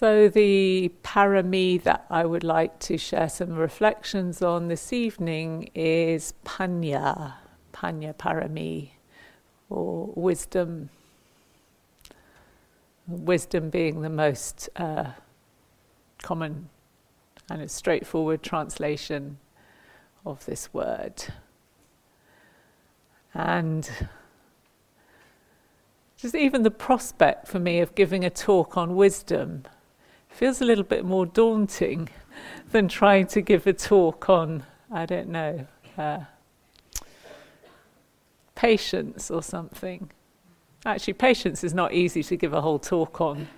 So, the parami that I would like to share some reflections on this evening is panya, panya parami, or wisdom. Wisdom being the most uh, common and straightforward translation of this word. And just even the prospect for me of giving a talk on wisdom feels a little bit more daunting than trying to give a talk on, I don't know, uh, patience or something. Actually, patience is not easy to give a whole talk on.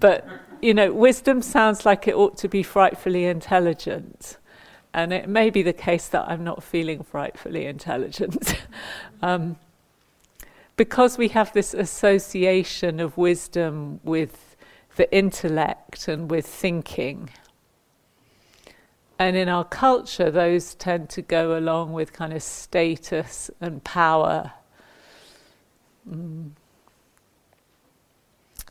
But, you know, wisdom sounds like it ought to be frightfully intelligent. And it may be the case that I'm not feeling frightfully intelligent. um, because we have this association of wisdom with the intellect and with thinking. And in our culture, those tend to go along with kind of status and power. Mm.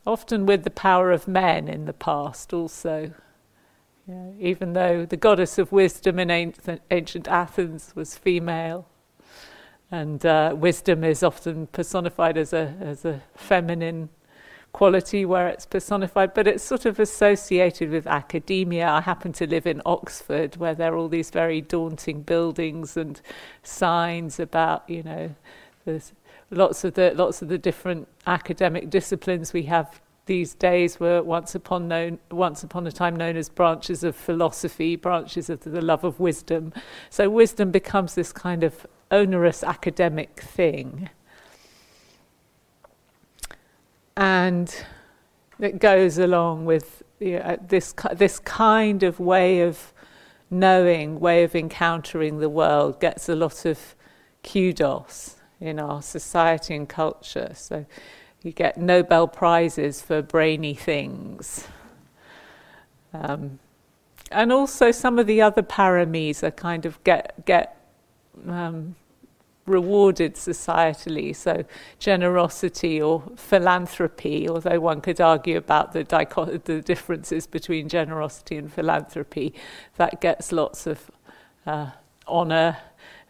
Often with the power of men in the past, also. Yeah, even though the goddess of wisdom in ancient Athens was female, and uh, wisdom is often personified as a, as a feminine quality where it's personified, but it's sort of associated with academia. I happen to live in Oxford, where there are all these very daunting buildings and signs about, you know, there's lots of the lots of the different academic disciplines we have these days were once upon known once upon a time known as branches of philosophy, branches of the love of wisdom. So wisdom becomes this kind of onerous academic thing and it goes along with you know, this this kind of way of knowing, way of encountering the world gets a lot of kudos in our society and culture. So you get Nobel prizes for brainy things. Um, and also some of the other paramis are kind of get get um, rewarded societally. So, generosity or philanthropy, although one could argue about the, the differences between generosity and philanthropy, that gets lots of uh, honour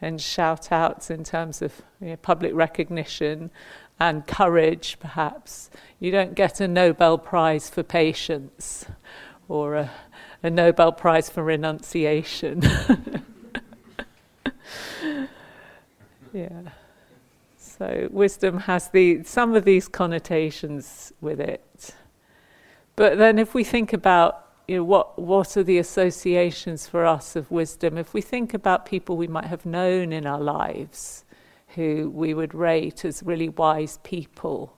and shout outs in terms of you know, public recognition and courage, perhaps. You don't get a Nobel Prize for patience or a, a Nobel Prize for renunciation. Yeah. So wisdom has the some of these connotations with it. But then if we think about you know, what what are the associations for us of wisdom? If we think about people we might have known in our lives who we would rate as really wise people,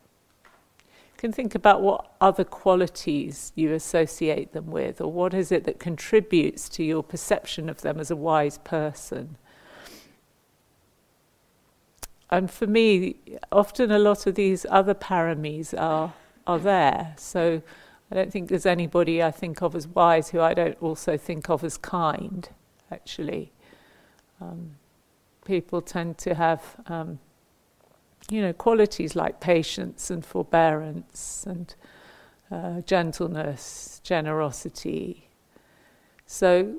you can think about what other qualities you associate them with, or what is it that contributes to your perception of them as a wise person and for me, often a lot of these other paramis are are there. So I don't think there's anybody I think of as wise who I don't also think of as kind. Actually, um, people tend to have, um, you know, qualities like patience and forbearance and uh, gentleness, generosity. So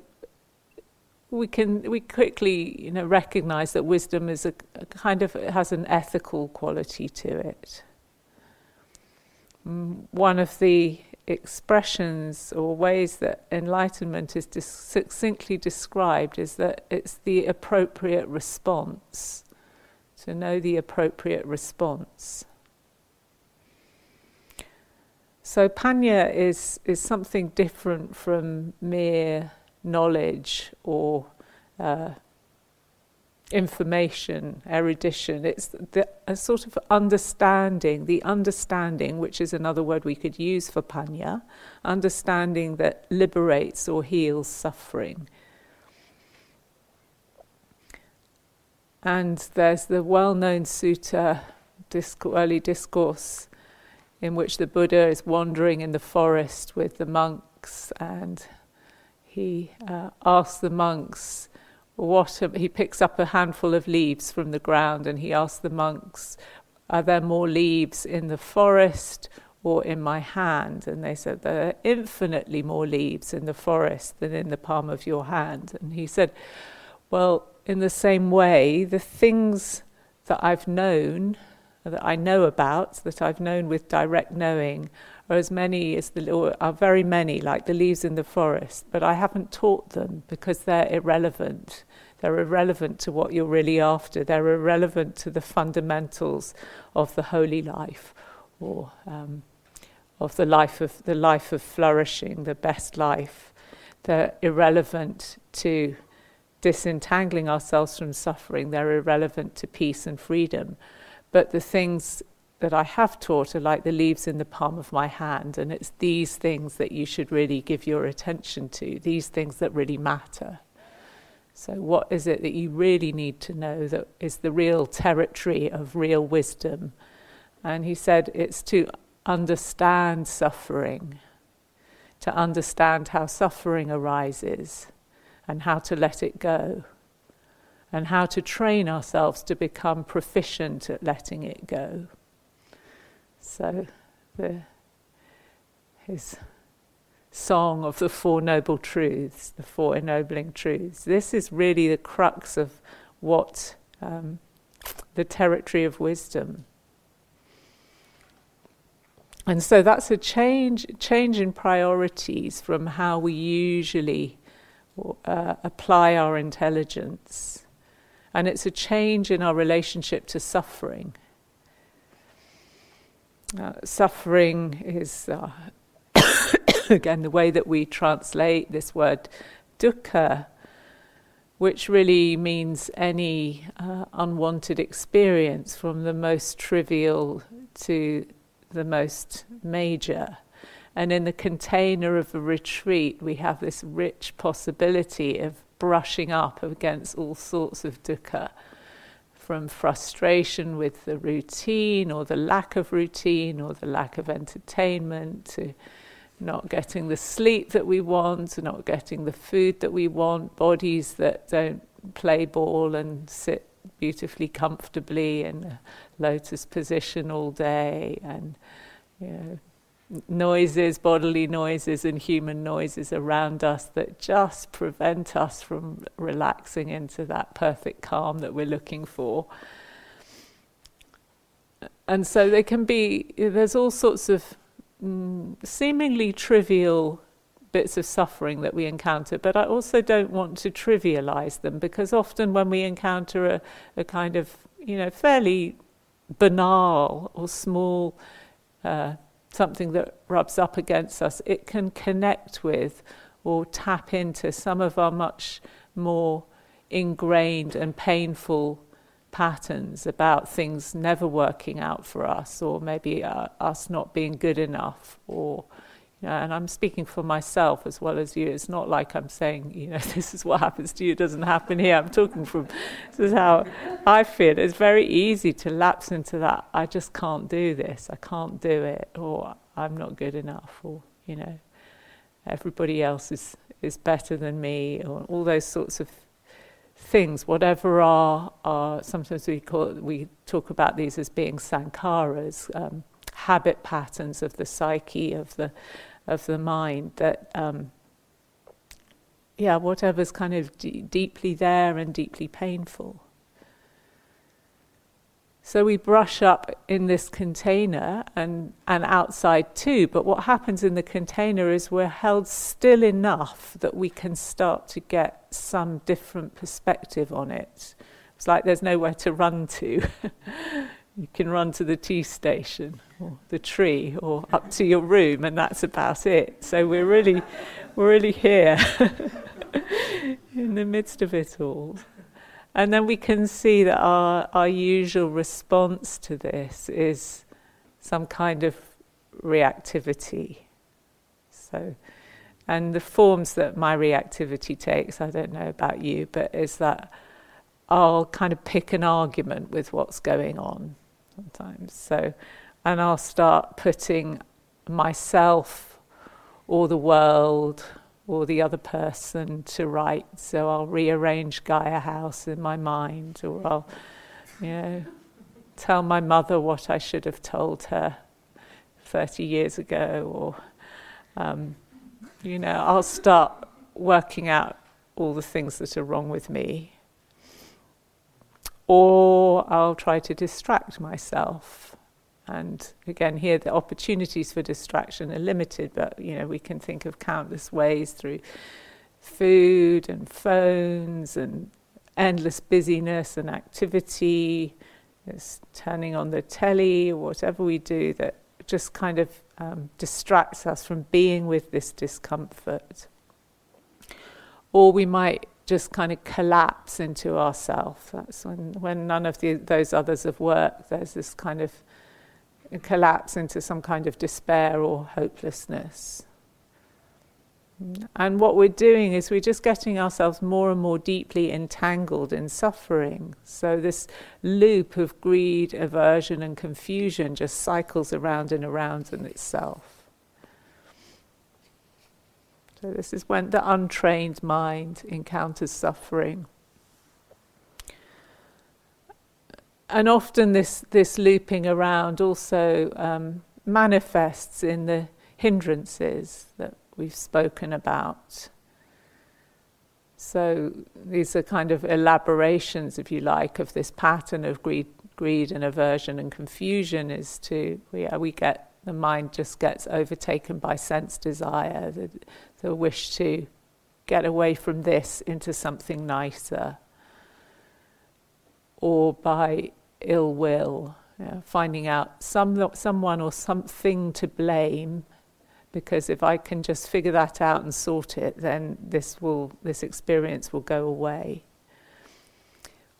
we can we quickly you know recognize that wisdom is a, a kind of has an ethical quality to it. Mm, one of the expressions or ways that enlightenment is dis- succinctly described is that it's the appropriate response. To know the appropriate response. So panya is is something different from mere knowledge or uh, information, erudition. It's the, a sort of understanding, the understanding, which is another word we could use for panya, understanding that liberates or heals suffering. And there's the well known sutta, early discourse, in which the Buddha is wandering in the forest with the monks and he uh, asks the monks what he picks up a handful of leaves from the ground and he asks the monks are there more leaves in the forest or in my hand. And they said, There are infinitely more leaves in the forest than in the palm of your hand. And he said, Well, in the same way, the things that I've known, that I know about, that I've known with direct knowing, are as many as the are very many, like the leaves in the forest. But I haven't taught them because they're irrelevant. They're irrelevant to what you're really after. They're irrelevant to the fundamentals of the holy life, or um, of the life of the life of flourishing, the best life. They're irrelevant to disentangling ourselves from suffering. They're irrelevant to peace and freedom. But the things that I have taught are like the leaves in the palm of my hand, and it's these things that you should really give your attention to, these things that really matter. So, what is it that you really need to know that is the real territory of real wisdom? And he said it's to understand suffering, to understand how suffering arises and how to let it go, and how to train ourselves to become proficient at letting it go. So, the, his song of the Four Noble Truths, the Four Ennobling Truths, this is really the crux of what um, the territory of wisdom. And so that's a change, change in priorities from how we usually uh, apply our intelligence. And it's a change in our relationship to suffering. Uh, suffering is, uh, again, the way that we translate this word dukkha, which really means any uh, unwanted experience from the most trivial to the most major. And in the container of a retreat, we have this rich possibility of brushing up against all sorts of dukkha from frustration with the routine or the lack of routine or the lack of entertainment to not getting the sleep that we want, not getting the food that we want, bodies that don't play ball and sit beautifully comfortably in a lotus position all day and you know noises, bodily noises, and human noises around us that just prevent us from relaxing into that perfect calm that we're looking for. And so there can be, there's all sorts of mm, seemingly trivial bits of suffering that we encounter, but I also don't want to trivialize them because often when we encounter a, a kind of, you know, fairly banal or small uh, something that rubs up against us, it can connect with or tap into some of our much more ingrained and painful patterns about things never working out for us, or maybe uh, us not being good enough, or know, and I'm speaking for myself as well as you. It's not like I'm saying, you know, this is what happens to you, it doesn't happen here. I'm talking from, this is how I feel. It's very easy to lapse into that, I just can't do this, I can't do it, or I'm not good enough, or, you know, everybody else is, is better than me, or all those sorts of things, whatever are, are sometimes we call we talk about these as being sankharas, um, habit patterns of the psyche, of the of the mind that um, yeah whatever's kind of d- deeply there and deeply painful so we brush up in this container and, and outside too, but what happens in the container is we're held still enough that we can start to get some different perspective on it. It's like there's nowhere to run to. you can run to the tea station or the tree or up to your room and that's about it. So we're really we're really here in the midst of it all. And then we can see that our our usual response to this is some kind of reactivity. So and the forms that my reactivity takes i don't know about you but is that I'll kind of pick an argument with what's going on sometimes. So, and I'll start putting myself or the world or the other person to right. So I'll rearrange Gaia House in my mind, or I'll, you know, tell my mother what I should have told her 30 years ago, or, um, you know, I'll start working out all the things that are wrong with me. Or I'll try to distract myself. And again, here the opportunities for distraction are limited, but you know we can think of countless ways through food and phones and endless busyness and activity, it's turning on the telly or whatever we do that just kind of um, distracts us from being with this discomfort. Or we might just kind of collapse into ourself. That's when, when none of the, those others have worked, there's this kind of collapse into some kind of despair or hopelessness. And what we're doing is we're just getting ourselves more and more deeply entangled in suffering. So, this loop of greed, aversion, and confusion just cycles around and around in itself. So, this is when the untrained mind encounters suffering. And often, this, this looping around also um, manifests in the hindrances that we've spoken about. So these are kind of elaborations, if you like, of this pattern of greed, greed and aversion and confusion. Is to we, we get the mind just gets overtaken by sense desire, the, the wish to get away from this into something nicer, or by ill will, you know, finding out some someone or something to blame because if I can just figure that out and sort it, then this will this experience will go away.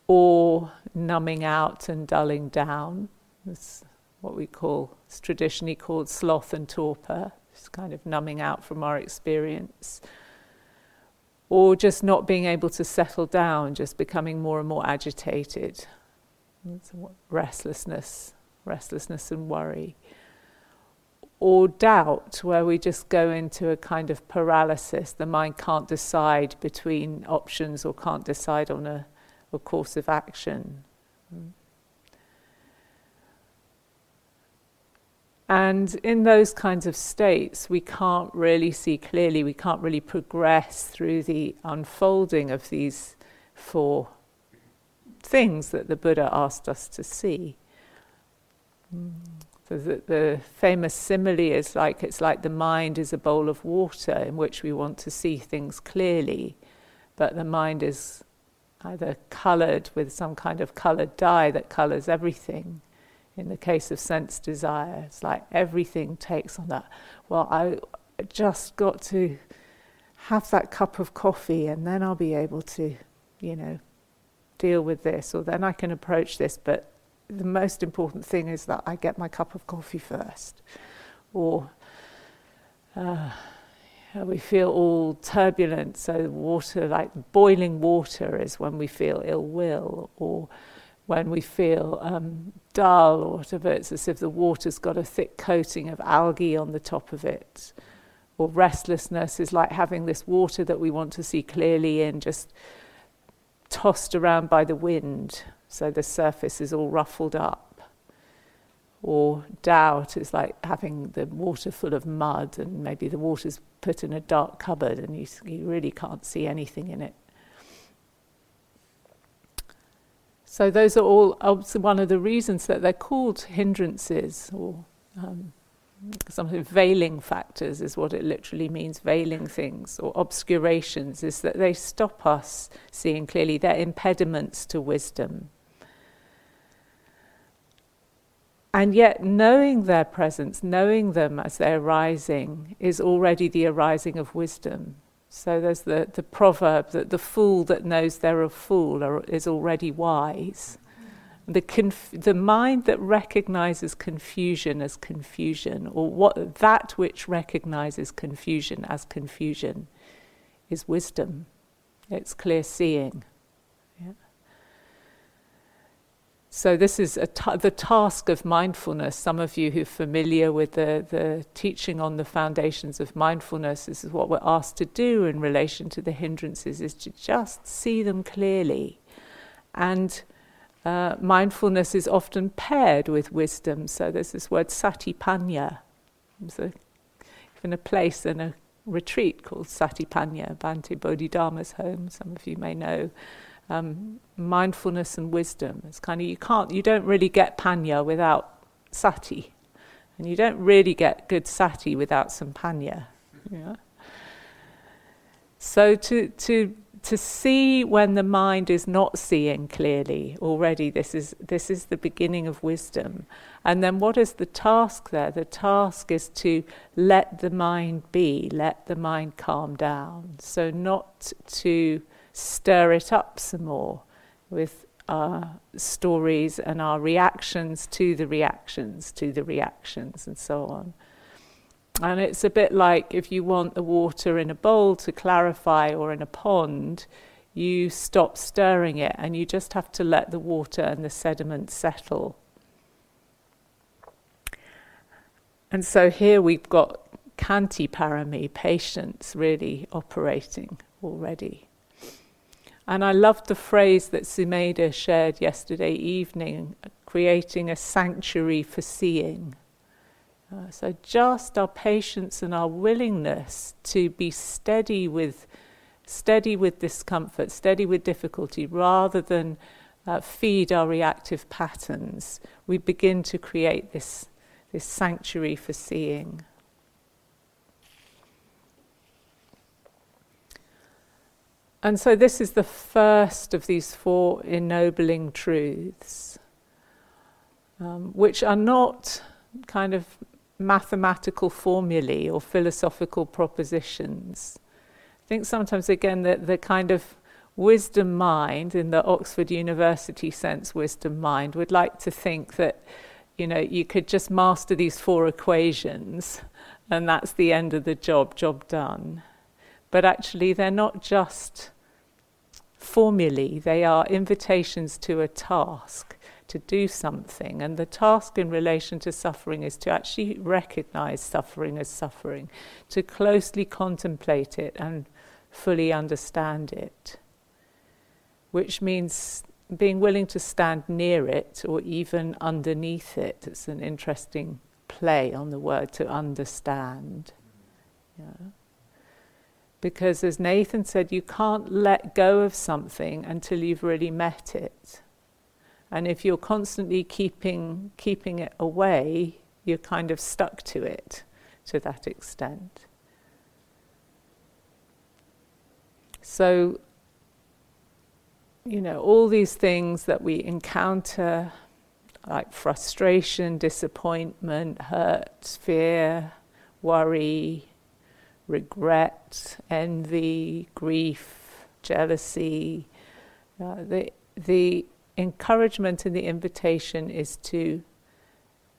Or numbing out and dulling down. That's what we call traditionally called sloth and torpor. It's kind of numbing out from our experience. Or just not being able to settle down, just becoming more and more agitated. restlessness, restlessness and worry or doubt, where we just go into a kind of paralysis. The mind can't decide between options or can't decide on a, a course of action. And in those kinds of states, we can't really see clearly, we can't really progress through the unfolding of these four things that the Buddha asked us to see. Mm. So the, the famous simile is like it's like the mind is a bowl of water in which we want to see things clearly, but the mind is either coloured with some kind of coloured dye that colours everything. In the case of sense desire, it's like everything takes on that. Well, I just got to have that cup of coffee and then I'll be able to, you know, deal with this, or then I can approach this, but the most important thing is that I get my cup of coffee first. Or uh, we feel all turbulent, so water, like boiling water, is when we feel ill will, or when we feel um, dull, or whatever. It's as if the water's got a thick coating of algae on the top of it. Or restlessness is like having this water that we want to see clearly in, just tossed around by the wind so the surface is all ruffled up. Or doubt is like having the water full of mud, and maybe the water's put in a dark cupboard and you, you really can't see anything in it. So, those are all one of the reasons that they're called hindrances or um, something veiling factors is what it literally means veiling things or obscurations is that they stop us seeing clearly they're impediments to wisdom And yet, knowing their presence, knowing them as they're arising, is already the arising of wisdom. So there's the, the proverb that the fool that knows they're a fool are, is already wise. The, conf- the mind that recognizes confusion as confusion, or what, that which recognizes confusion as confusion, is wisdom. It's clear seeing. So, this is the task of mindfulness. Some of you who are familiar with the, the teaching on the foundations of mindfulness, this is what we're asked to do in relation to the hindrances, is to just see them clearly. And uh, mindfulness is often paired with wisdom. So, there's this word satipanya, There's a, even a place and a retreat called Satipanya, Bhante Bodhidhamma's home, some of you may know. Um, mindfulness and wisdom. It's kind of, you can't, you don't really get panya without sati. And you don't really get good sati without some panya. Yeah? So to, to to see when the mind is not seeing clearly already this is this is the beginning of wisdom and then what is the task there the task is to let the mind be let the mind calm down so not to stir it up some more with our stories and our reactions to the reactions to the reactions and so on and it's a bit like if you want the water in a bowl to clarify or in a pond, you stop stirring it and you just have to let the water and the sediment settle. And so here we've got Khanti Parami, patience, really operating already. And I loved the phrase that Sumedha shared yesterday evening creating a sanctuary for seeing. Uh, so, just our patience and our willingness to be steady with, steady with discomfort, steady with difficulty, rather than uh, feed our reactive patterns, we begin to create this, this sanctuary for seeing. And so, this is the first of these four ennobling truths, um, which are not kind of mathematical formulae or philosophical propositions. I think sometimes, again, that the kind of wisdom mind, in the Oxford University sense, wisdom mind, would like to think that you know you could just master these four equations and that's the end of the job, job done. But actually, they're not just formulae, they are invitations to a task to do something. And the task in relation to suffering is to actually recognize suffering as suffering, to closely contemplate it and fully understand it. Which means being willing to stand near it or even underneath it. It's an interesting play on the word to understand. Yeah. Because as Nathan said, you can't let go of something until you've really met it. And if you're constantly keeping, keeping it away, you're kind of stuck to it to that extent. So, you know, all these things that we encounter, like frustration, disappointment, hurt, fear, worry, regret, envy, grief, jealousy, uh, the, the encouragement and the invitation is to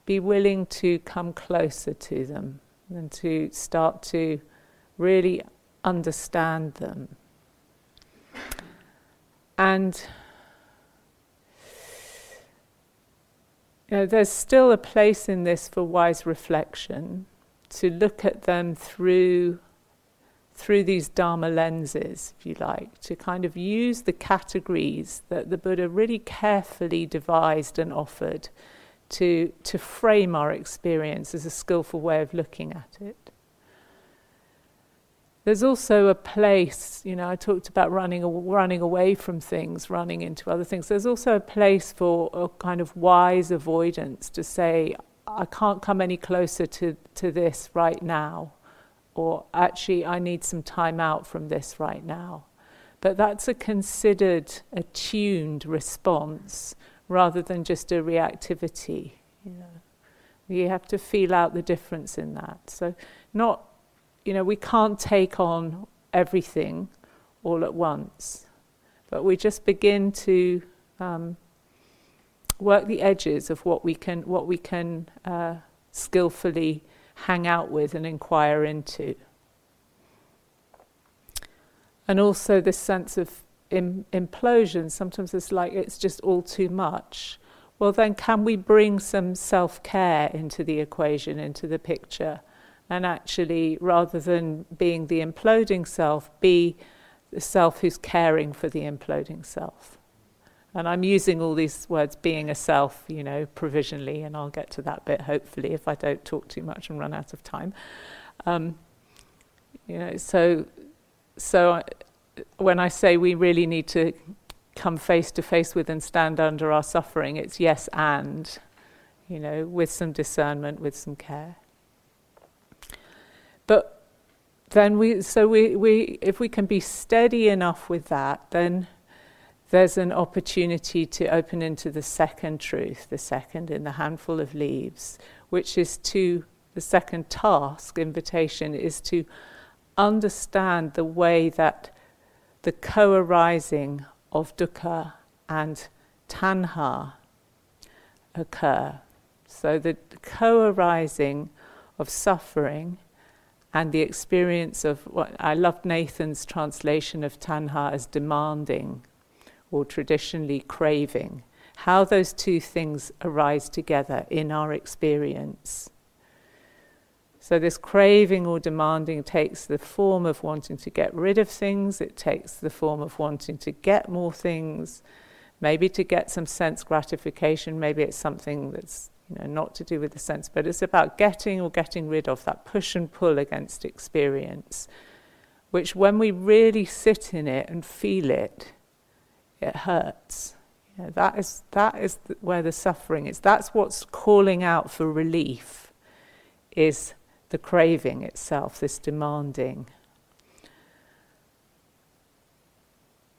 be willing to come closer to them and to start to really understand them. And you know, there's still a place in this for wise reflection to look at them through through these Dharma lenses, if you like, to kind of use the categories that the Buddha really carefully devised and offered to, to frame our experience as a skillful way of looking at it. There's also a place, you know, I talked about running, running away from things, running into other things. There's also a place for a kind of wise avoidance to say, I can't come any closer to, to this right now or actually, I need some time out from this right now. But that's a considered, attuned response rather than just a reactivity. You know, you have to feel out the difference in that. So, not, you know, we can't take on everything all at once, but we just begin to um, work the edges of what we can, what we can uh, skillfully hang out with and inquire into. And also this sense of Im- implosion, sometimes it's like it's just all too much. Well, then, can we bring some self care into the equation, into the picture? And actually, rather than being the imploding self, be the self who's caring for the imploding self. And I'm using all these words, being a self, you know, provisionally, and I'll get to that bit hopefully if I don't talk too much and run out of time. Um, you know, so, so I, when I say we really need to come face to face with and stand under our suffering, it's yes and, you know, with some discernment, with some care. But then we, so we, we, if we can be steady enough with that, then there's an opportunity to open into the second truth, the second in the handful of leaves, which is to, the second task, invitation, is to understand the way that the co arising of dukkha and tanha occur. So the co arising of suffering and the experience of what I love Nathan's translation of tanha as demanding or traditionally craving, how those two things arise together in our experience. So, this craving or demanding takes the form of wanting to get rid of things, it takes the form of wanting to get more things, maybe to get some sense gratification, maybe it's something that's you know, not to do with the sense, but it's about getting or getting rid of that push and pull against experience, which when we really sit in it and feel it, it hurts. You know, that is, that is where the suffering is. That's what's calling out for relief, is the craving itself, this demanding.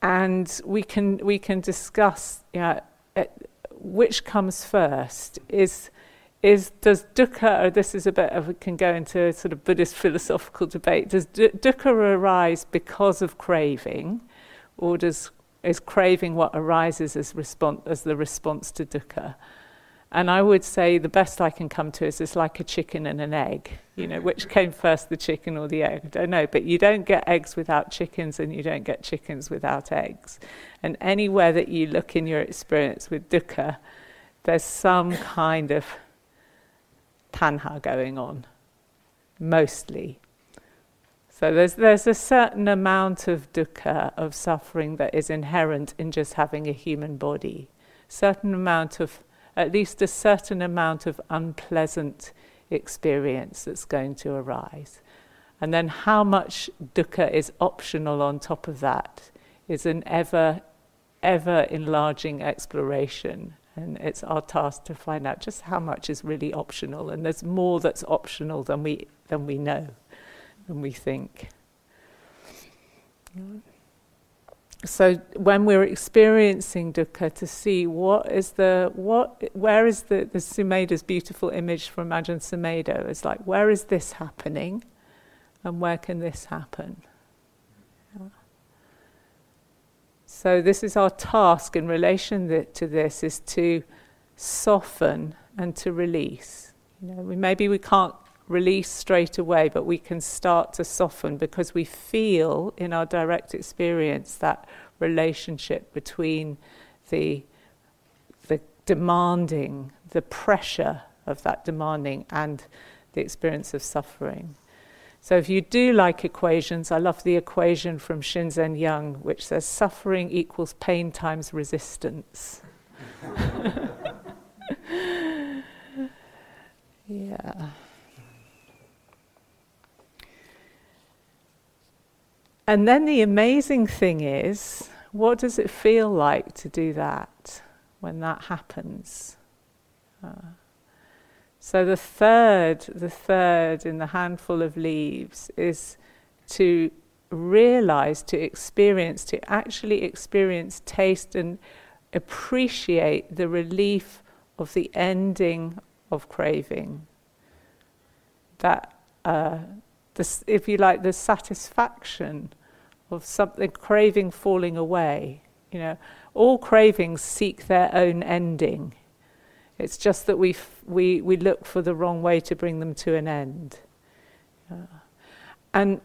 And we can, we can discuss you know, uh, which comes first. Is, is does dukkha, or this is a bit of, we can go into a sort of Buddhist philosophical debate, does dukkha arise because of craving, or does is craving what arises as, response, as the response to dukkha. And I would say the best I can come to is it's like a chicken and an egg. You know, which came first, the chicken or the egg? I don't know. But you don't get eggs without chickens, and you don't get chickens without eggs. And anywhere that you look in your experience with dukkha, there's some kind of tanha going on, mostly. So there's, there's a certain amount of dukkha, of suffering, that is inherent in just having a human body. Certain amount of, at least a certain amount of unpleasant experience that's going to arise. And then how much dukkha is optional on top of that is an ever, ever enlarging exploration. And it's our task to find out just how much is really optional. And there's more that's optional than we, than we know than we think. So when we're experiencing dukkha, to see what is the what, where is the the Sumedho's beautiful image from Ajahn Sumedho is like where is this happening, and where can this happen? So this is our task in relation to this: is to soften and to release. You know, we, maybe we can't release straight away, but we can start to soften because we feel in our direct experience that relationship between the, the demanding, the pressure of that demanding, and the experience of suffering. So, if you do like equations, I love the equation from Shinzen Young, which says suffering equals pain times resistance. yeah. And then the amazing thing is, what does it feel like to do that when that happens? Uh, so the third, the third in the handful of leaves is to realize, to experience, to actually experience, taste, and appreciate the relief of the ending of craving. That uh, if you like, the satisfaction of something, craving falling away. You know, all cravings seek their own ending. It's just that we, f- we, we look for the wrong way to bring them to an end. Uh, and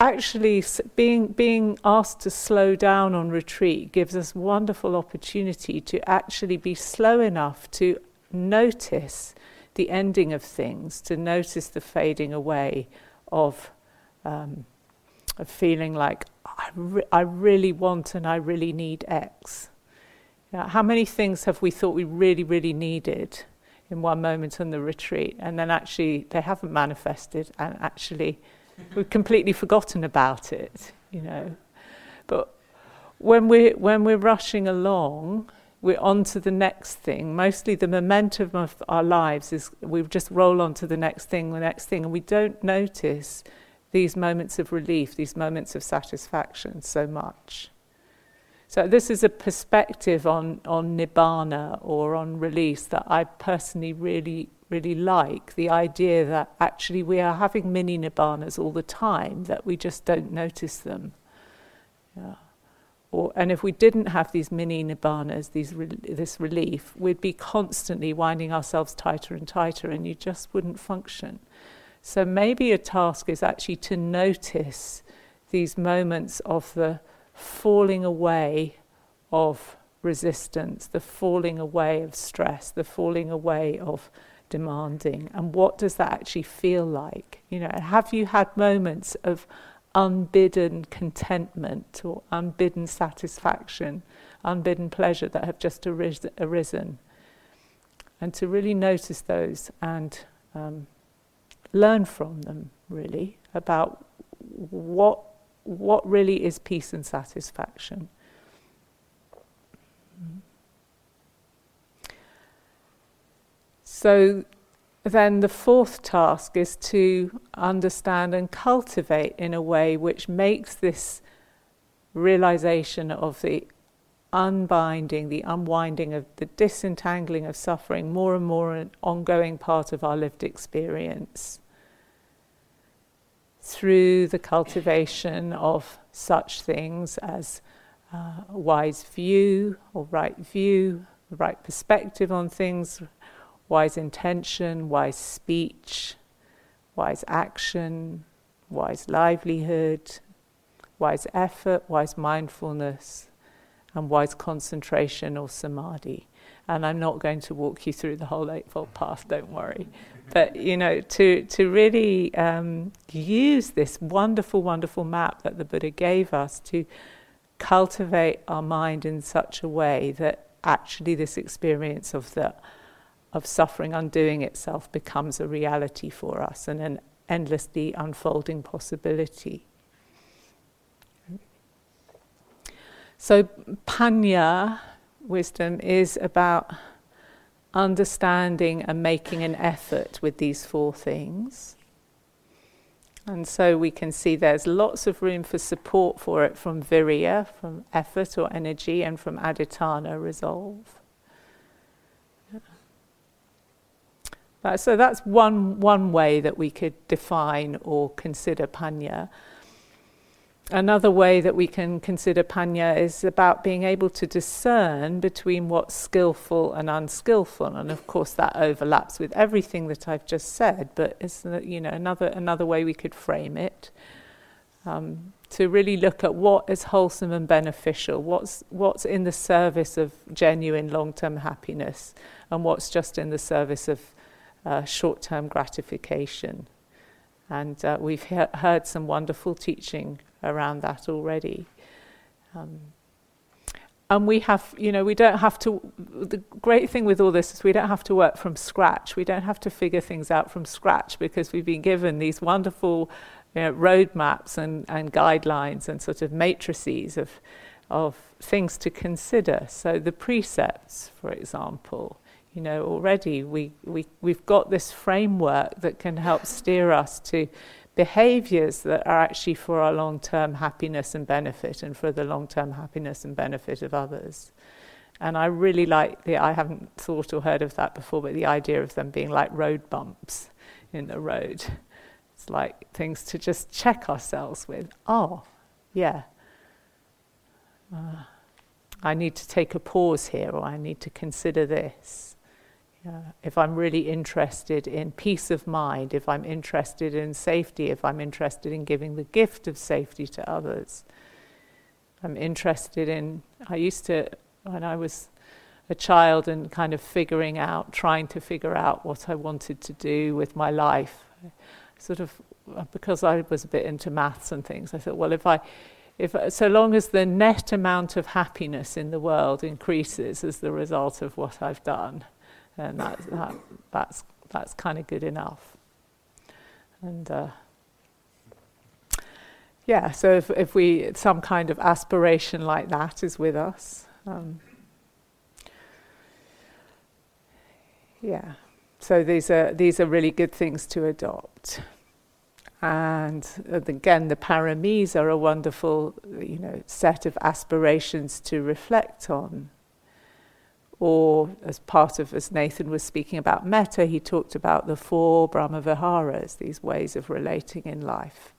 actually, being, being asked to slow down on retreat gives us wonderful opportunity to actually be slow enough to notice the ending of things, to notice the fading away of, um, of feeling like I, re- I really want and I really need X. Yeah, how many things have we thought we really, really needed in one moment on the retreat, and then actually they haven't manifested, and actually we've completely forgotten about it, you know? But when we're, when we're rushing along, we're on to the next thing. Mostly the momentum of our lives is we just roll on to the next thing, the next thing, and we don't notice these moments of relief, these moments of satisfaction so much. So this is a perspective on, on nibbana or on release that I personally really, really like. The idea that actually we are having mini nibbanas all the time, that we just don't notice them. Yeah. Or, and if we didn't have these mini nibbanas, these re- this relief, we'd be constantly winding ourselves tighter and tighter, and you just wouldn't function. So maybe a task is actually to notice these moments of the falling away of resistance, the falling away of stress, the falling away of demanding, and what does that actually feel like? You know, have you had moments of unbidden contentment or unbidden satisfaction, unbidden pleasure that have just aris- arisen. And to really notice those and um, learn from them, really, about what, what really is peace and satisfaction. So then the fourth task is to understand and cultivate in a way which makes this realization of the unbinding, the unwinding of the disentangling of suffering more and more an ongoing part of our lived experience. Through the cultivation of such things as uh, wise view or right view, the right perspective on things, wise intention, wise speech, wise action, wise livelihood, wise effort, wise mindfulness, and wise concentration or samadhi. And I'm not going to walk you through the whole Eightfold Path, don't worry. But, you know, to, to really um, use this wonderful, wonderful map that the Buddha gave us to cultivate our mind in such a way that actually this experience of the of suffering undoing itself becomes a reality for us and an endlessly unfolding possibility. So, panya, wisdom, is about understanding and making an effort with these four things. And so we can see there's lots of room for support for it from virya, from effort or energy, and from adhitthana, resolve. Uh, so that's one, one way that we could define or consider panya. Another way that we can consider panya is about being able to discern between what's skillful and unskillful, and of course that overlaps with everything that I've just said. But it's you know another another way we could frame it um, to really look at what is wholesome and beneficial, what's what's in the service of genuine long-term happiness, and what's just in the service of uh, short term gratification. And uh, we've he- heard some wonderful teaching around that already. Um, and we have, you know, we don't have to. The great thing with all this is we don't have to work from scratch. We don't have to figure things out from scratch because we've been given these wonderful you know, roadmaps and, and guidelines and sort of matrices of, of things to consider. So the precepts, for example, you know, already we, we, we've got this framework that can help steer us to behaviors that are actually for our long term happiness and benefit and for the long term happiness and benefit of others. And I really like the, I haven't thought or heard of that before, but the idea of them being like road bumps in the road. It's like things to just check ourselves with. Oh, yeah. Uh, I need to take a pause here, or I need to consider this. If I'm really interested in peace of mind, if I'm interested in safety, if I'm interested in giving the gift of safety to others, I'm interested in. I used to, when I was a child and kind of figuring out, trying to figure out what I wanted to do with my life, sort of because I was a bit into maths and things, I thought, well, if I, if so long as the net amount of happiness in the world increases as the result of what I've done, then that, that that's that's kind of good enough. And uh, yeah, so if, if we some kind of aspiration like that is with us, um, yeah. So these are these are really good things to adopt. And again, the paramis are a wonderful, you know, set of aspirations to reflect on. Or as part of, as Nathan was speaking about metta, he talked about the four Brahmaviharas, these ways of relating in life.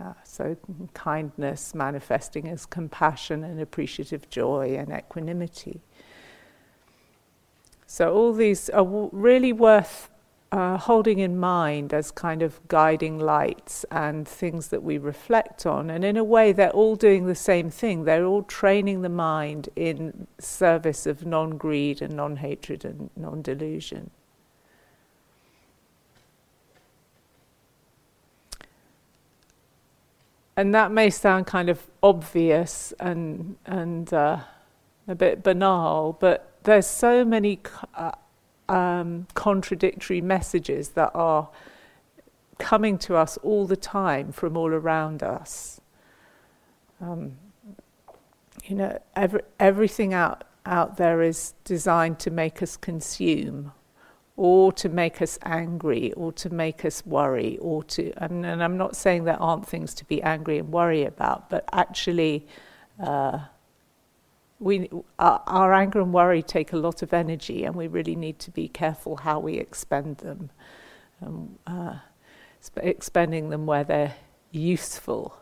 Uh, so kindness manifesting as compassion and appreciative joy and equanimity. So all these are w- really worth uh, holding in mind as kind of guiding lights and things that we reflect on. And in a way, they're all doing the same thing. They're all training the mind in service of non greed and non hatred and non delusion. And that may sound kind of obvious and, and uh, a bit banal, but there's so many uh, um, contradictory messages that are coming to us all the time from all around us. Um, you know, every, everything out, out there is designed to make us consume or to make us angry or to make us worry or to and, and I'm not saying there aren't things to be angry and worry about but actually uh, we, our, our, anger and worry take a lot of energy, and we really need to be careful how we expend them. Um, uh, expending them where they're useful.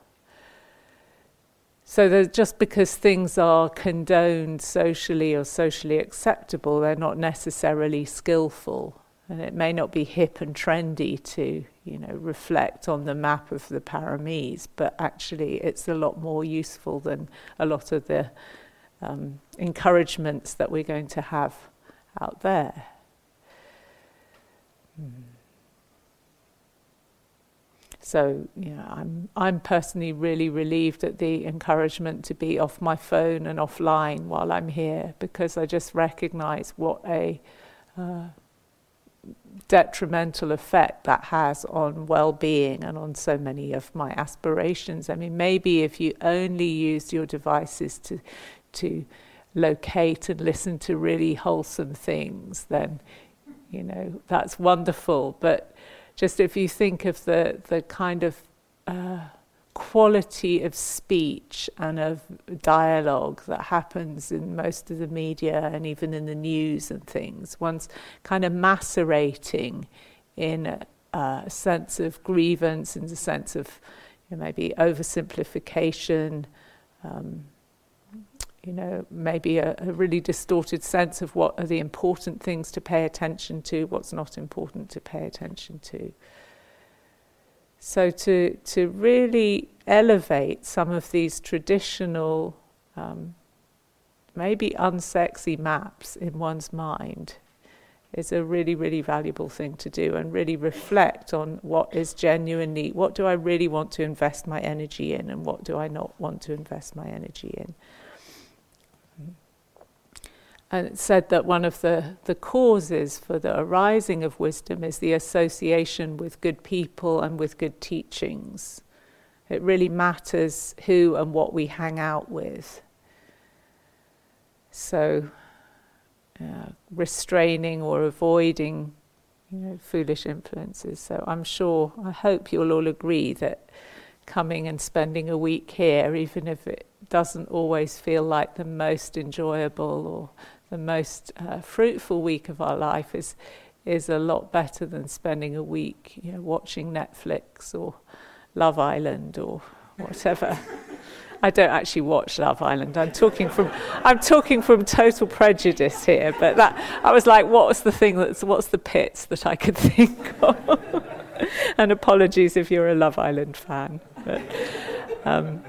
So just because things are condoned socially or socially acceptable, they're not necessarily skillful. And it may not be hip and trendy to, you know, reflect on the map of the paramis, but actually it's a lot more useful than a lot of the um, encouragements that we're going to have out there. Hmm. So, yeah, I'm, I'm personally really relieved at the encouragement to be off my phone and offline while I'm here because I just recognize what a uh, detrimental effect that has on well being and on so many of my aspirations. I mean, maybe if you only used your devices to to locate and listen to really wholesome things, then you know that's wonderful. But just if you think of the the kind of uh, quality of speech and of dialogue that happens in most of the media and even in the news and things, one's kind of macerating in a, a sense of grievance, in a sense of you know, maybe oversimplification. Um, you know, maybe a, a, really distorted sense of what are the important things to pay attention to, what's not important to pay attention to. So to to really elevate some of these traditional, um, maybe unsexy maps in one's mind is a really really valuable thing to do, and really reflect on what is genuinely what do I really want to invest my energy in, and what do I not want to invest my energy in. And it said that one of the, the causes for the arising of wisdom is the association with good people and with good teachings. It really matters who and what we hang out with. So, uh, restraining or avoiding you know, foolish influences. So, I'm sure, I hope you'll all agree that coming and spending a week here, even if it doesn't always feel like the most enjoyable or the most uh, fruitful week of our life is is a lot better than spending a week you know, watching Netflix or Love Island or whatever. I don't actually watch Love Island. I'm talking from I'm talking from total prejudice here, but that I was like, what was the thing that's what's the pits that I could think of? and apologies if you're a Love Island fan. But, um,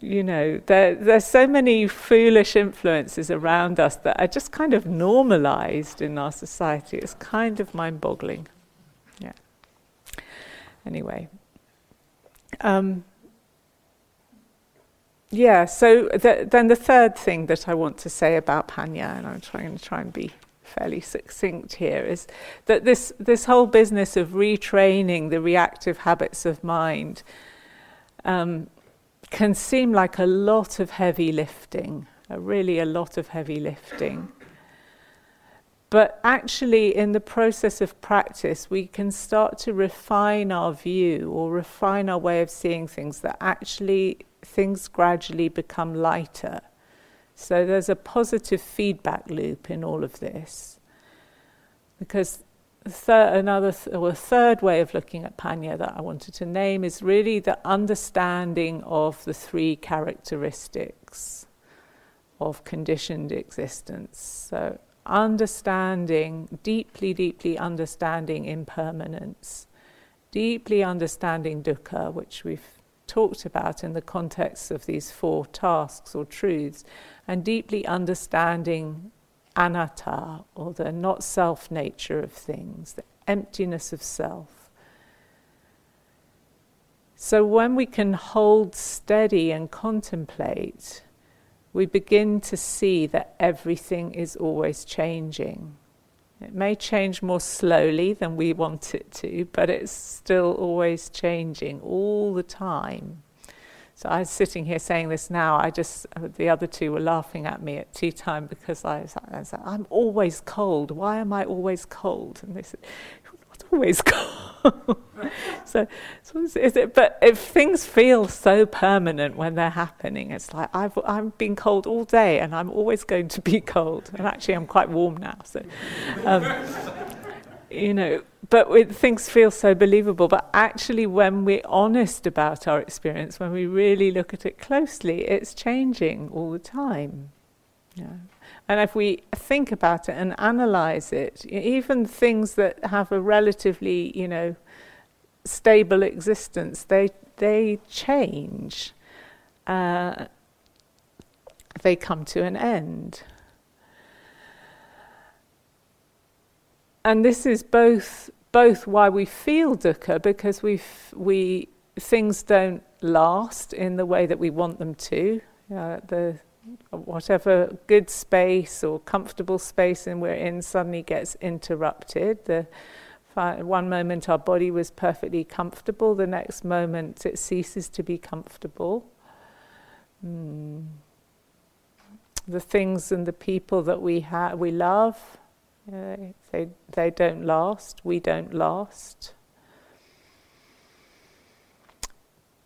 you know, there, there's so many foolish influences around us that are just kind of normalized in our society. It's kind of mind boggling. Yeah. Anyway, Um, yeah, so the, then the third thing that I want to say about Pañña, and I'm trying to try and be fairly succinct here, is that this, this whole business of retraining the reactive habits of mind um, can seem like a lot of heavy lifting, uh, really a lot of heavy lifting. But actually, in the process of practice, we can start to refine our view or refine our way of seeing things that actually things gradually become lighter. So there's a positive feedback loop in all of this. Because thir- another th- or third way of looking at pañña that I wanted to name is really the understanding of the three characteristics of conditioned existence. So understanding, deeply, deeply understanding impermanence, deeply understanding dukkha, which we've talked about in the context of these four tasks or truths, and deeply understanding anatta, or the not self nature of things, the emptiness of self. So when we can hold steady and contemplate, we begin to see that everything is always changing. It may change more slowly than we want it to, but it's still always changing all the time. So I was sitting here saying this now. I just the other two were laughing at me at tea time because I was, I was like, I'm always cold. Why am I always cold? And they said, You're not always cold. so, so is it? But if things feel so permanent when they're happening, it's like I've I've been cold all day and I'm always going to be cold. And actually, I'm quite warm now. So, um, you know, but things feel so believable. But actually, when we're honest about our experience, when we really look at it closely, it's changing all the time. Yeah. And if we think about it and analyze it, even things that have a relatively, you know, stable existence, they they change. Uh, they come to an end. And this is both both why we feel dukkha because we we things don't last in the way that we want them to. Uh, the whatever good space or comfortable space and we're in suddenly gets interrupted. The one moment our body was perfectly comfortable, the next moment it ceases to be comfortable. Mm. The things and the people that we ha- we love uh, they, they don't last, we don't last.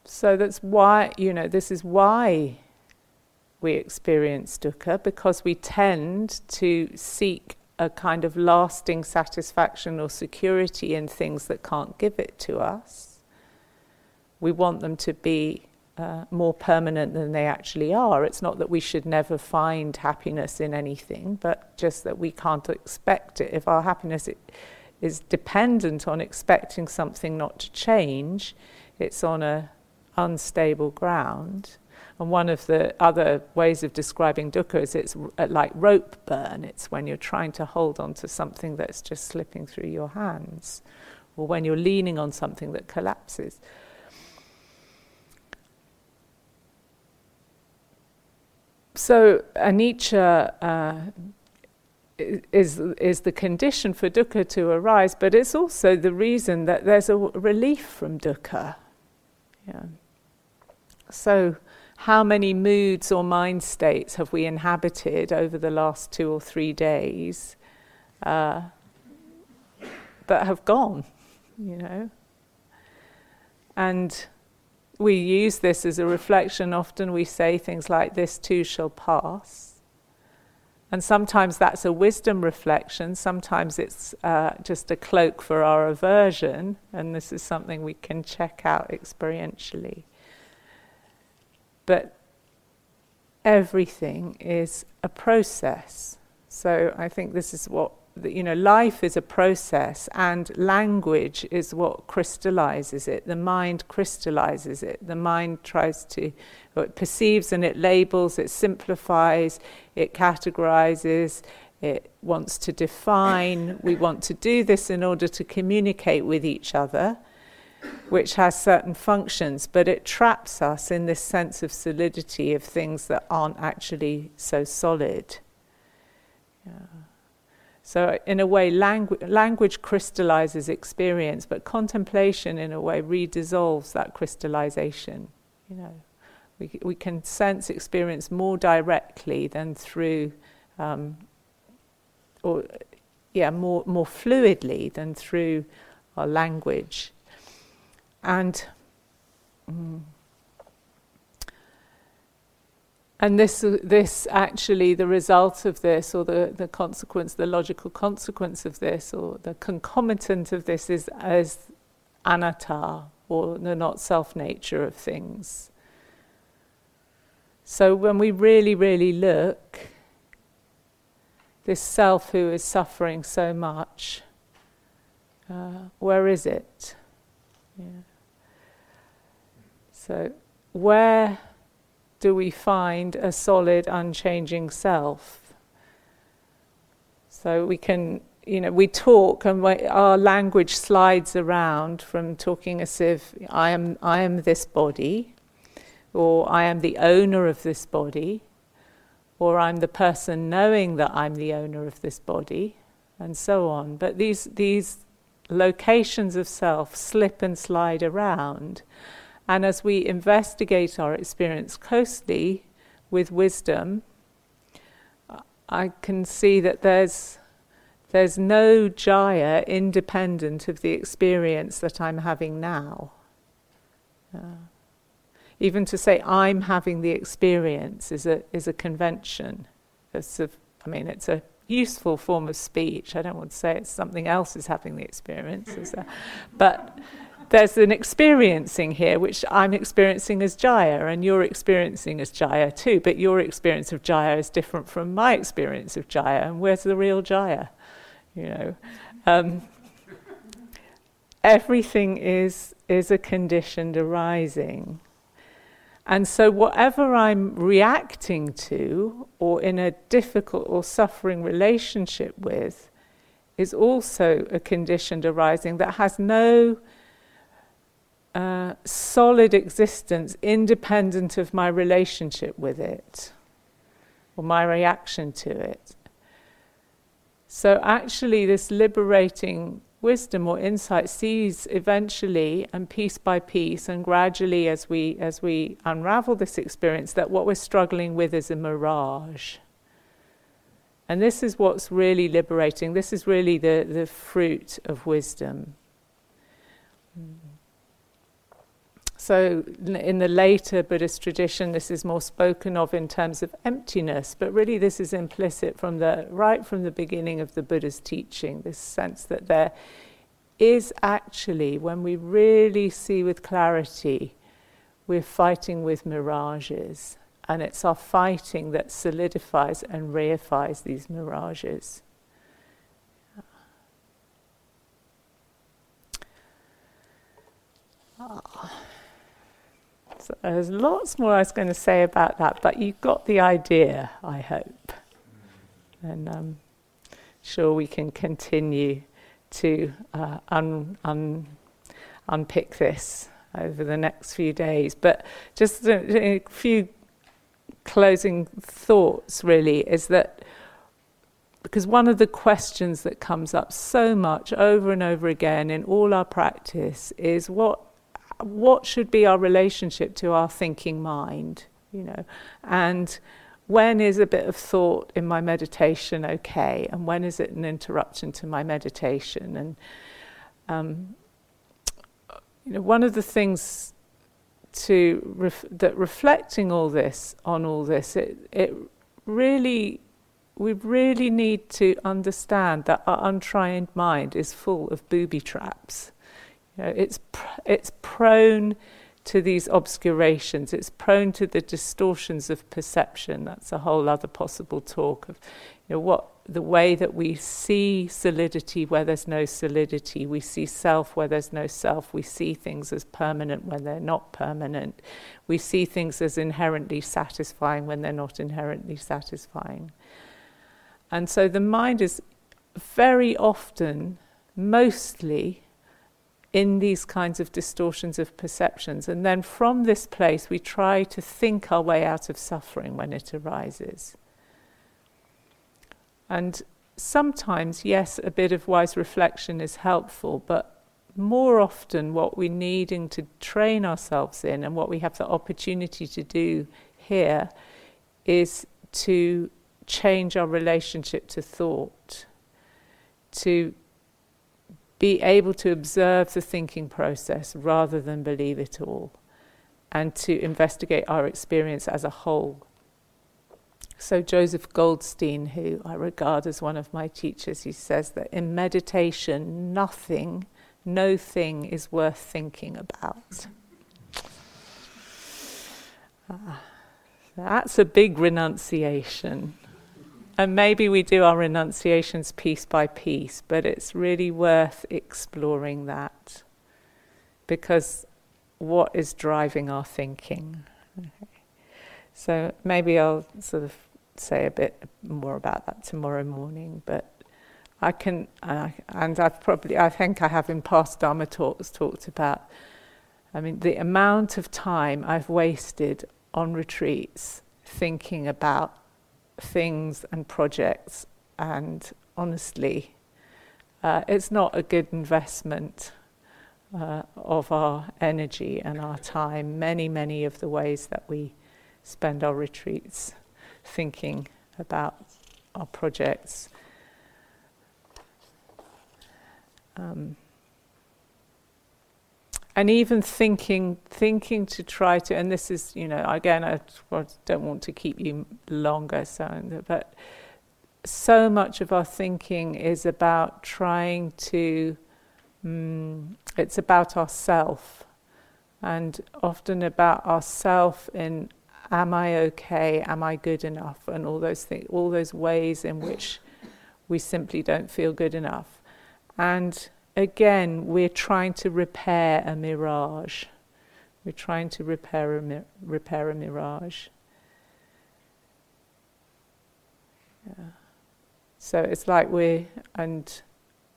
So that's why, you know, this is why we experience dukkha, because we tend to seek a kind of lasting satisfaction or security in things that can't give it to us. We want them to be uh, more permanent than they actually are. It's not that we should never find happiness in anything, but just that we can't expect it. If our happiness is dependent on expecting something not to change, it's on a unstable ground. And one of the other ways of describing dukkha is it's r- like rope burn. It's when you're trying to hold on to something that's just slipping through your hands, or when you're leaning on something that collapses. So anicca uh, is is the condition for dukkha to arise, but it's also the reason that there's a relief from dukkha. Yeah. So, how many moods or mind states have we inhabited over the last two or three days uh, that have gone? You know, and we use this as a reflection. Often we say things like, This too shall pass. And sometimes that's a wisdom reflection, sometimes it's uh, just a cloak for our aversion, and this is something we can check out experientially. But everything is a process. So I think this is what you know, life is a process, and language is what crystallizes it. The mind crystallizes it. The mind tries to, it perceives and it labels, it simplifies, it categorizes, it wants to define. we want to do this in order to communicate with each other. which has certain functions, but it traps us in this sense of solidity of things that aren't actually so solid. Yeah. So, in a way, langu- language crystallizes experience, but contemplation, in a way, redissolves that crystallization. You know, we, we can sense experience more directly than through, um, or yeah, more more fluidly than through our language. And mm, and this this actually the result of this or the, the consequence the logical consequence of this or the concomitant of this is as anatta or the not self nature of things so when we really really look this self who is suffering so much uh, where is it yeah. So, where do we find a solid, unchanging self? So we can, you know, we talk and we, our language slides around from talking as if I am, I am this body, or I am the owner of this body, or I'm the person knowing that I'm the owner of this body, and so on. But these, these locations of self slip and slide around. And as we investigate our experience closely with wisdom, I can see that there's, there's no jaya independent of the experience that I'm having now. Uh, even to say I'm having the experience is a, is a convention. It's a, I mean, it's a useful form of speech. I don't want to say it's something else is having the experience, but there's an experiencing here which I'm experiencing as Jaya, and you're experiencing as Jaya too. But your experience of Jaya is different from my experience of Jaya, and where's the real Jaya? You know, um, everything is is a conditioned arising. And so, whatever I'm reacting to or in a difficult or suffering relationship with is also a conditioned arising that has no solid existence independent of my relationship with it or my reaction to it. So, actually, this liberating wisdom or insight sees eventually and piece by piece and gradually as we as we unravel this experience that what we're struggling with is a mirage. And this is what's really liberating. This is really the the fruit of wisdom so in the later buddhist tradition this is more spoken of in terms of emptiness but really this is implicit from the right from the beginning of the buddha's teaching this sense that there is actually, when we really see with clarity, we're fighting with mirages. And it's our fighting that solidifies and reifies these mirages. Oh. There's lots more I was going to say about that, but you got the idea, I hope. And I'm um, sure we can continue to uh, un, un, unpick this over the next few days. But just a, a few closing thoughts really is that because one of the questions that comes up so much over and over again in all our practice is what what should be our relationship to our thinking mind you know and when is a bit of thought in my meditation okay, and when is it an interruption to my meditation? And um, you know, one of the things to ref- that reflecting all this on all this, it it really we really need to understand that our untrained mind is full of booby traps. You know, it's pr- it's prone to these obscurations. It's prone to the distortions of perception. That's a whole other possible talk of, you know, what the way that we see solidity where there's no solidity. We see self where there's no self. We see things as permanent when they're not permanent. We see things as inherently satisfying when they're not inherently satisfying. And so the mind is very often, mostly, in these kinds of distortions of perceptions. And then from this place, we try to think our way out of suffering when it arises. And sometimes, yes, a bit of wise reflection is helpful, but more often, what we're needing to train ourselves in and what we have the opportunity to do here is to change our relationship to thought, to be able to observe the thinking process rather than believe it all, and to investigate our experience as a whole. So, Joseph Goldstein, who I regard as one of my teachers, he says that in meditation, nothing, no thing is worth thinking about. Uh, that's a big renunciation. And maybe we do our renunciations piece by piece, but it's really worth exploring that because what is driving our thinking? Okay. So maybe I'll sort of say a bit more about that tomorrow morning, but I can, uh, and I've probably, I think I have in past Dharma talks talked about, I mean, the amount of time I've wasted on retreats thinking about things and projects, and honestly, uh, it's not a good investment uh, of our energy and our time. Many, many of the ways that we spend our retreats thinking about our projects. Um, and even thinking thinking to try to and this is you know again I don't want to keep you longer so but so much of our thinking is about trying to um, it's about ourself and often about ourself in am I okay? Am I good enough? And all those things all those ways in which we simply don't feel good enough. And again, we're trying to repair a mirage. We're trying to repair a, repair a mirage. Yeah. So it's like we and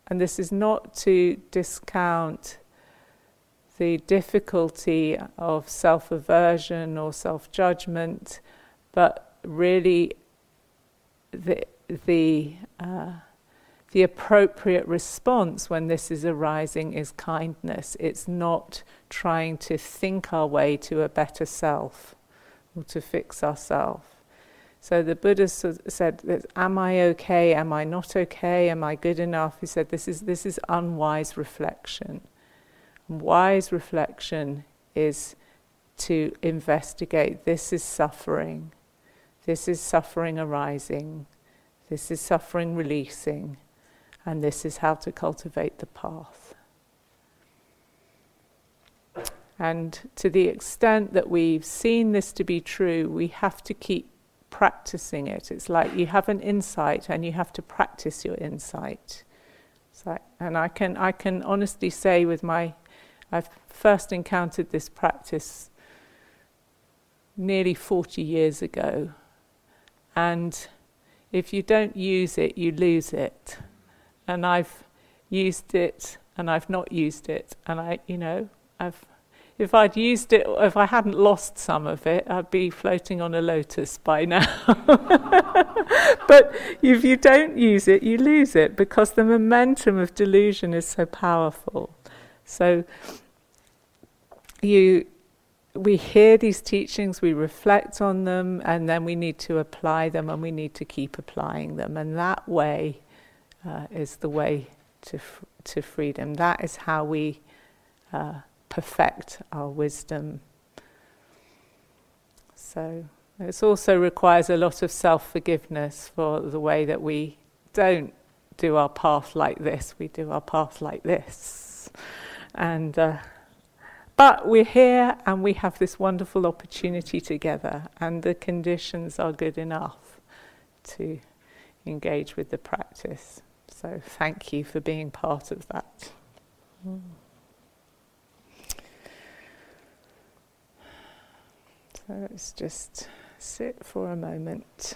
and this is not to discount the difficulty of self aversion or self judgment, but really the the uh, the appropriate response when this is arising is kindness. It's not trying to think our way to a better self or to fix ourselves. So the Buddha said, "Am I okay? Am I not okay? Am I good enough?" He said, "This is this is unwise reflection. wise reflection is to investigate. This is suffering. This is suffering arising. This is suffering releasing." And this is how to cultivate the path. And to the extent that we've seen this to be true, we have to keep practicing it. It's like you have an insight and you have to practice your insight. And I can, I can honestly say, with my, I've first encountered this practice nearly 40 years ago. And if you don't use it, you lose it and I've used it and I've not used it, and I, you know, I've. If I'd used it, if I hadn't lost some of it, I'd be floating on a lotus by now. but if you don't use it, you lose it because the momentum of delusion is so powerful. So you we hear these teachings, we reflect on them, and then we need to apply them and we need to keep applying them. And that way, uh, is the way to, f- to freedom. That is how we uh, perfect our wisdom. So it also requires a lot of self forgiveness for the way that we don't do our path like this, we do our path like this. And uh, but we're here and we have this wonderful opportunity together, and the conditions are good enough to engage with the practice. So thank you for being part of that. Mm. So let's just sit for a moment.